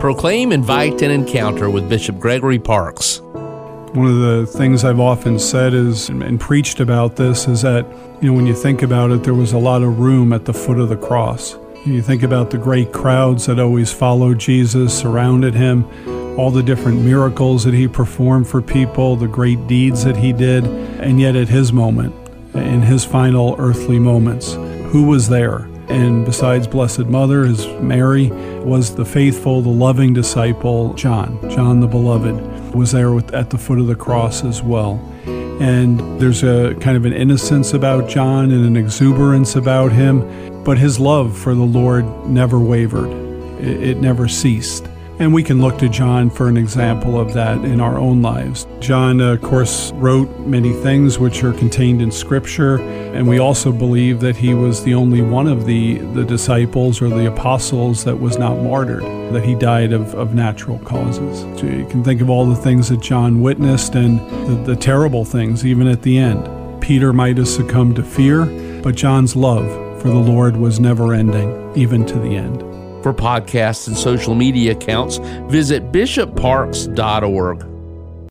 Proclaim, invite, and encounter with Bishop Gregory Parks. One of the things I've often said is and preached about this is that, you know, when you think about it, there was a lot of room at the foot of the cross. You think about the great crowds that always followed Jesus, surrounded him, all the different miracles that he performed for people, the great deeds that he did, and yet at his moment, in his final earthly moments, who was there? And besides Blessed Mother, his Mary, was the faithful, the loving disciple, John. John the Beloved was there with, at the foot of the cross as well. And there's a kind of an innocence about John and an exuberance about him, but his love for the Lord never wavered, it, it never ceased. And we can look to John for an example of that in our own lives. John, uh, of course, wrote many things which are contained in Scripture, and we also believe that he was the only one of the, the disciples or the apostles that was not martyred, that he died of, of natural causes. So you can think of all the things that John witnessed and the, the terrible things, even at the end. Peter might have succumbed to fear, but John's love for the Lord was never ending, even to the end. For podcasts and social media accounts, visit bishopparks.org.